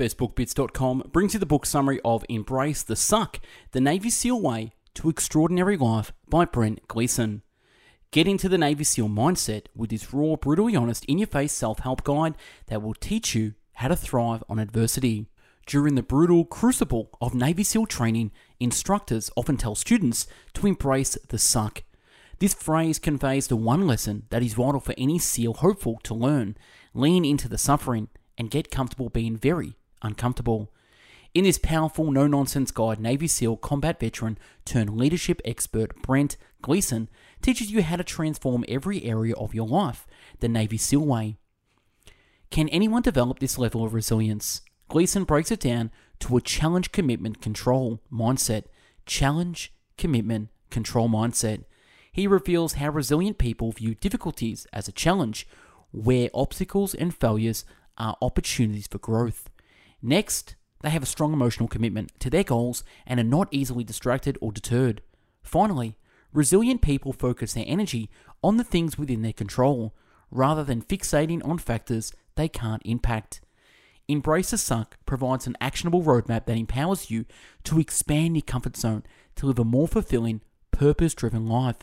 BestBookBits.com brings you the book summary of Embrace the Suck, the Navy SEAL Way to Extraordinary Life by Brent Gleeson. Get into the Navy SEAL mindset with this raw, brutally honest, in your face self help guide that will teach you how to thrive on adversity. During the brutal crucible of Navy SEAL training, instructors often tell students to embrace the suck. This phrase conveys the one lesson that is vital for any SEAL hopeful to learn lean into the suffering and get comfortable being very uncomfortable. In this powerful, no nonsense guide, Navy SEAL combat veteran turned leadership expert Brent Gleeson teaches you how to transform every area of your life the Navy SEAL way. Can anyone develop this level of resilience? Gleeson breaks it down to a challenge, commitment, control mindset. Challenge, commitment, control mindset. He reveals how resilient people view difficulties as a challenge, where obstacles and failures are opportunities for growth. Next, they have a strong emotional commitment to their goals and are not easily distracted or deterred. Finally, resilient people focus their energy on the things within their control rather than fixating on factors they can't impact. Embrace the Suck provides an actionable roadmap that empowers you to expand your comfort zone to live a more fulfilling, purpose driven life.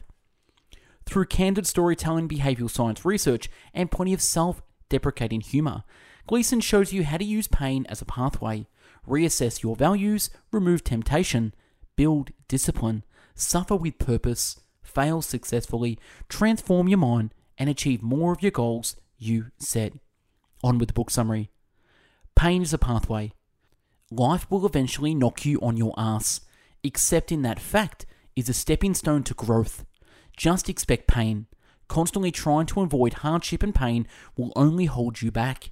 Through candid storytelling, behavioral science research, and plenty of self deprecating humor, Gleeson shows you how to use pain as a pathway, reassess your values, remove temptation, build discipline, suffer with purpose, fail successfully, transform your mind, and achieve more of your goals you set. On with the book summary. Pain is a pathway. Life will eventually knock you on your ass. Accepting that fact is a stepping stone to growth. Just expect pain. Constantly trying to avoid hardship and pain will only hold you back.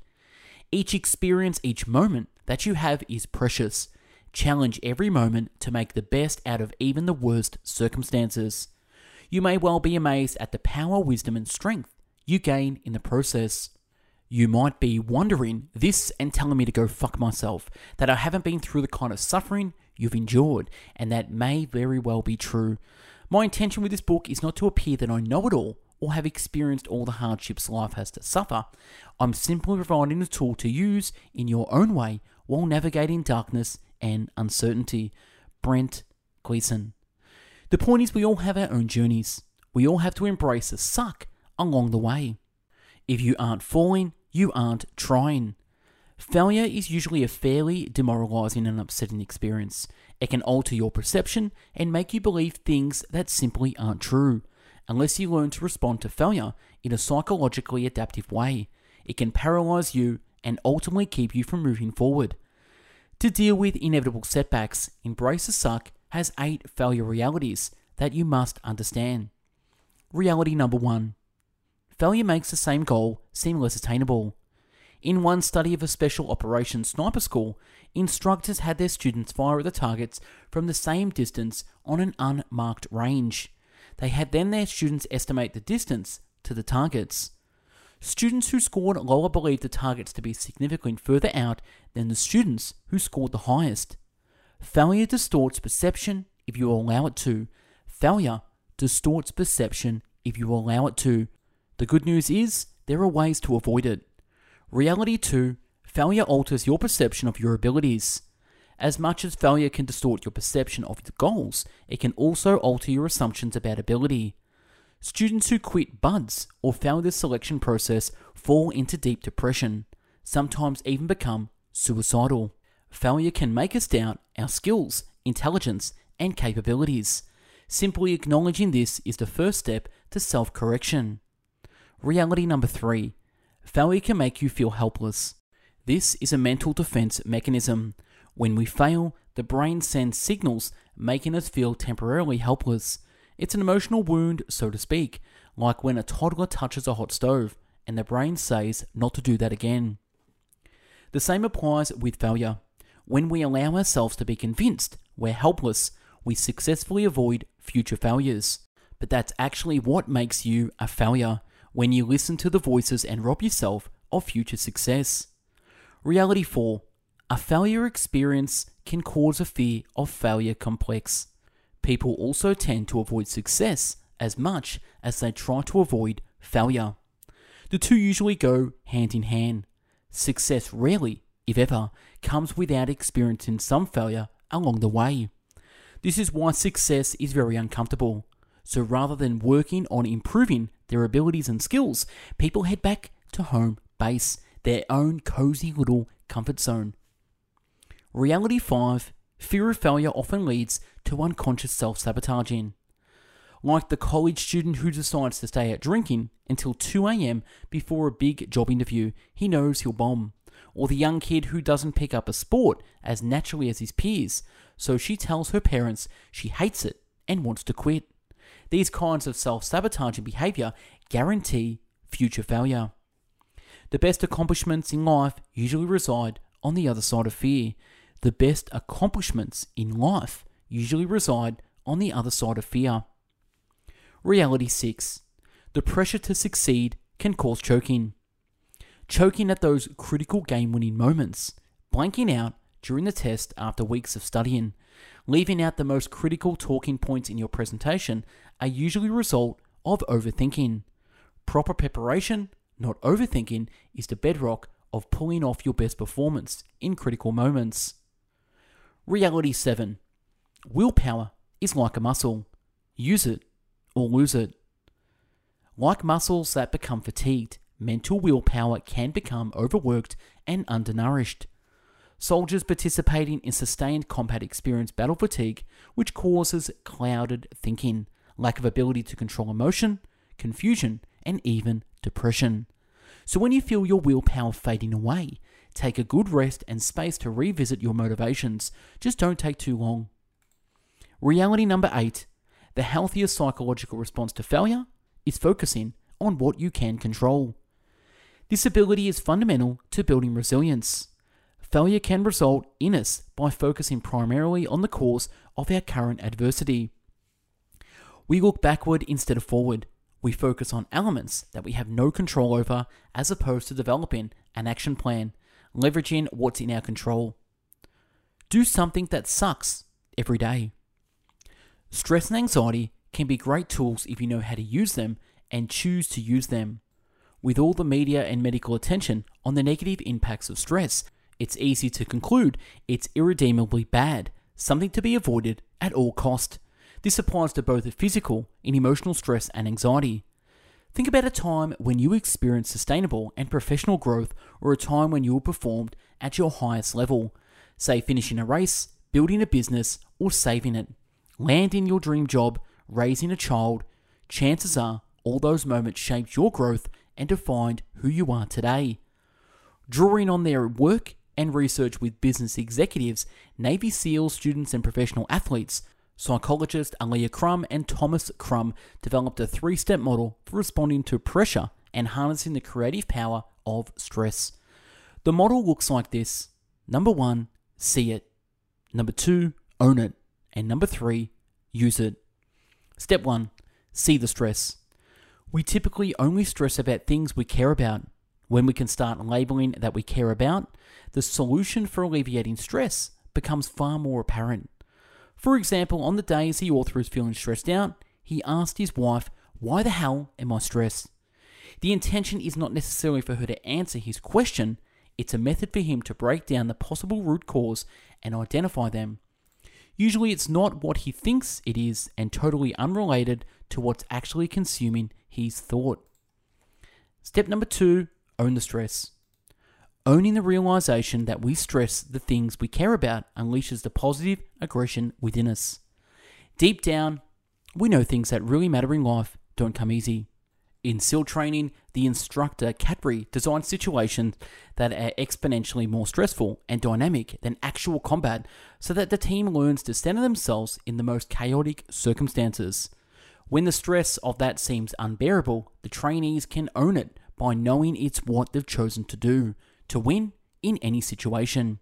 Each experience, each moment that you have is precious. Challenge every moment to make the best out of even the worst circumstances. You may well be amazed at the power, wisdom, and strength you gain in the process. You might be wondering this and telling me to go fuck myself, that I haven't been through the kind of suffering you've endured, and that may very well be true. My intention with this book is not to appear that I know it all or have experienced all the hardships life has to suffer. I'm simply providing a tool to use in your own way while navigating darkness and uncertainty. Brent Gleeson. The point is, we all have our own journeys. We all have to embrace the suck along the way. If you aren't falling, you aren't trying. Failure is usually a fairly demoralizing and upsetting experience. It can alter your perception and make you believe things that simply aren't true. Unless you learn to respond to failure in a psychologically adaptive way, it can paralyze you and ultimately keep you from moving forward. To deal with inevitable setbacks, Embrace the Suck has eight failure realities that you must understand. Reality number one failure makes the same goal seem less attainable. In one study of a special operations sniper school, instructors had their students fire at the targets from the same distance on an unmarked range. They had then their students estimate the distance to the targets. Students who scored lower believed the targets to be significantly further out than the students who scored the highest. Failure distorts perception if you allow it to. Failure distorts perception if you allow it to. The good news is, there are ways to avoid it. Reality 2 Failure alters your perception of your abilities. As much as failure can distort your perception of your goals, it can also alter your assumptions about ability. Students who quit BUD/S or fail the selection process fall into deep depression, sometimes even become suicidal. Failure can make us doubt our skills, intelligence, and capabilities. Simply acknowledging this is the first step to self correction. Reality number three failure can make you feel helpless. This is a mental defense mechanism. When we fail, the brain sends signals making us feel temporarily helpless. It's an emotional wound, so to speak, like when a toddler touches a hot stove and the brain says not to do that again. The same applies with failure. When we allow ourselves to be convinced we're helpless, we successfully avoid future failures. But that's actually what makes you a failure when you listen to the voices and rob yourself of future success. Reality 4 A failure experience can cause a fear of failure complex. People also tend to avoid success as much as they try to avoid failure. The two usually go hand in hand. Success rarely if ever, comes without experiencing some failure along the way. This is why success is very uncomfortable. So rather than working on improving their abilities and skills, people head back to home base, their own cozy little comfort zone. Reality 5 Fear of failure often leads to unconscious self sabotaging. Like the college student who decides to stay out drinking until 2 am before a big job interview he knows he'll bomb, or the young kid who doesn't pick up a sport as naturally as his peers, so she tells her parents she hates it and wants to quit. These kinds of self sabotaging behavior guarantee future failure. The best accomplishments in life usually reside on the other side of fear. The best accomplishments in life usually reside on the other side of fear. Reality 6. The pressure to succeed can cause choking. Choking at those critical game winning moments, blanking out during the test after weeks of studying, leaving out the most critical talking points in your presentation are usually a result of overthinking. Proper preparation not overthinking is the bedrock of pulling off your best performance in critical moments. Reality 7 Willpower is like a muscle. Use it or lose it. Like muscles that become fatigued, mental willpower can become overworked and undernourished. Soldiers participating in sustained combat experience battle fatigue, which causes clouded thinking, lack of ability to control emotion, confusion, and even depression. So when you feel your willpower fading away, take a good rest and space to revisit your motivations. Just don't take too long. Reality number eight the healthiest psychological response to failure is focusing on what you can control. This ability is fundamental to building resilience. Failure can result in us by focusing primarily on the cause of our current adversity. We look backward instead of forward, we focus on elements that we have no control over as opposed to developing an action plan, leveraging what's in our control. Do something that sucks every day. Stress and anxiety can be great tools if you know how to use them and choose to use them. With all the media and medical attention on the negative impacts of stress, it's easy to conclude it's irredeemably bad, something to be avoided at all cost. This applies to both the physical and emotional stress and anxiety. Think about a time when you experienced sustainable and professional growth or a time when you performed at your highest level, say finishing a race, building a business, or saving it. Landing your dream job, raising a child, chances are all those moments shaped your growth and defined who you are today. Drawing on their work and research with business executives, Navy SEAL students, and professional athletes, Psychologist Alia Crum and Thomas Crum developed a three step model for responding to pressure and harnessing the creative power of stress. The model looks like this number one, see it. Number two, own it. And number three, use it. Step one, see the stress. We typically only stress about things we care about. When we can start labeling that we care about, the solution for alleviating stress becomes far more apparent. For example, on the days the author is feeling stressed out, he asked his wife, Why the hell am I stressed? The intention is not necessarily for her to answer his question, it's a method for him to break down the possible root cause and identify them. Usually, it's not what he thinks it is and totally unrelated to what's actually consuming his thought. Step number two own the stress. Owning the realization that we stress the things we care about unleashes the positive aggression within us. Deep down, we know things that really matter in life don't come easy. In SEAL training, the instructor Cadbury designed situations that are exponentially more stressful and dynamic than actual combat so that the team learns to center themselves in the most chaotic circumstances. When the stress of that seems unbearable, the trainees can own it by knowing it's what they've chosen to do to win in any situation.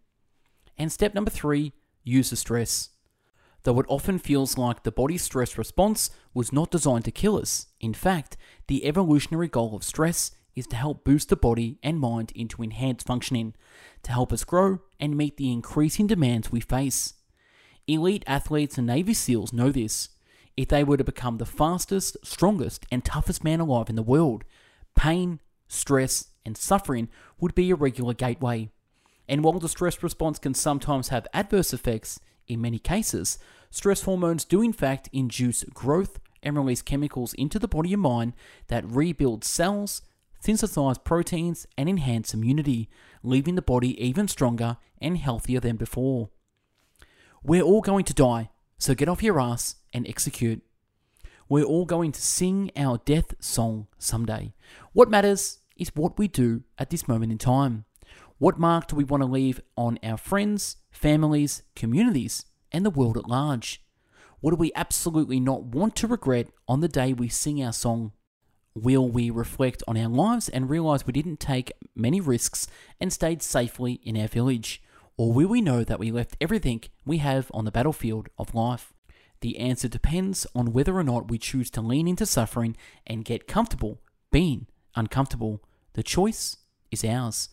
And step number three use the stress. Though it often feels like the body's stress response was not designed to kill us, in fact, the evolutionary goal of stress is to help boost the body and mind into enhanced functioning, to help us grow and meet the increasing demands we face. Elite athletes and Navy SEALs know this. If they were to become the fastest, strongest, and toughest man alive in the world, pain, stress, and suffering would be a regular gateway. And while the stress response can sometimes have adverse effects, in many cases, stress hormones do in fact induce growth and release chemicals into the body and mind that rebuild cells, synthesize proteins, and enhance immunity, leaving the body even stronger and healthier than before. We're all going to die, so get off your ass and execute. We're all going to sing our death song someday. What matters is what we do at this moment in time. What mark do we want to leave on our friends, families, communities, and the world at large? What do we absolutely not want to regret on the day we sing our song? Will we reflect on our lives and realize we didn't take many risks and stayed safely in our village? Or will we know that we left everything we have on the battlefield of life? The answer depends on whether or not we choose to lean into suffering and get comfortable being uncomfortable. The choice is ours.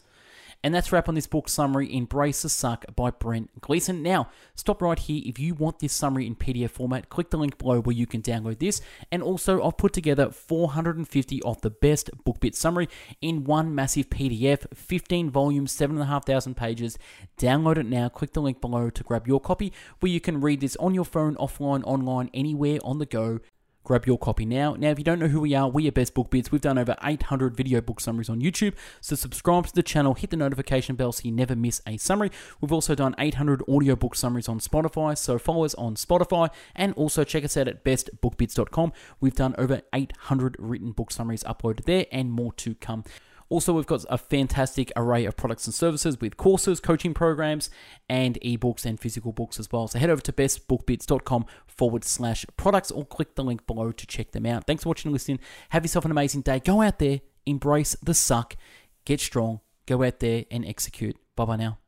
And that's wrap on this book summary, Embrace the Suck by Brent Gleeson. Now, stop right here. If you want this summary in PDF format, click the link below where you can download this. And also, I've put together 450 of the best book BookBit summary in one massive PDF, 15 volumes, 7,500 pages. Download it now. Click the link below to grab your copy where you can read this on your phone, offline, online, anywhere on the go. Grab your copy now. Now, if you don't know who we are, we are Best Book Bits. We've done over 800 video book summaries on YouTube. So subscribe to the channel, hit the notification bell so you never miss a summary. We've also done 800 audio book summaries on Spotify. So follow us on Spotify and also check us out at bestbookbits.com. We've done over 800 written book summaries uploaded there and more to come. Also, we've got a fantastic array of products and services with courses, coaching programs, and ebooks and physical books as well. So head over to bestbookbits.com forward slash products or click the link below to check them out. Thanks for watching and listening. Have yourself an amazing day. Go out there, embrace the suck, get strong, go out there and execute. Bye bye now.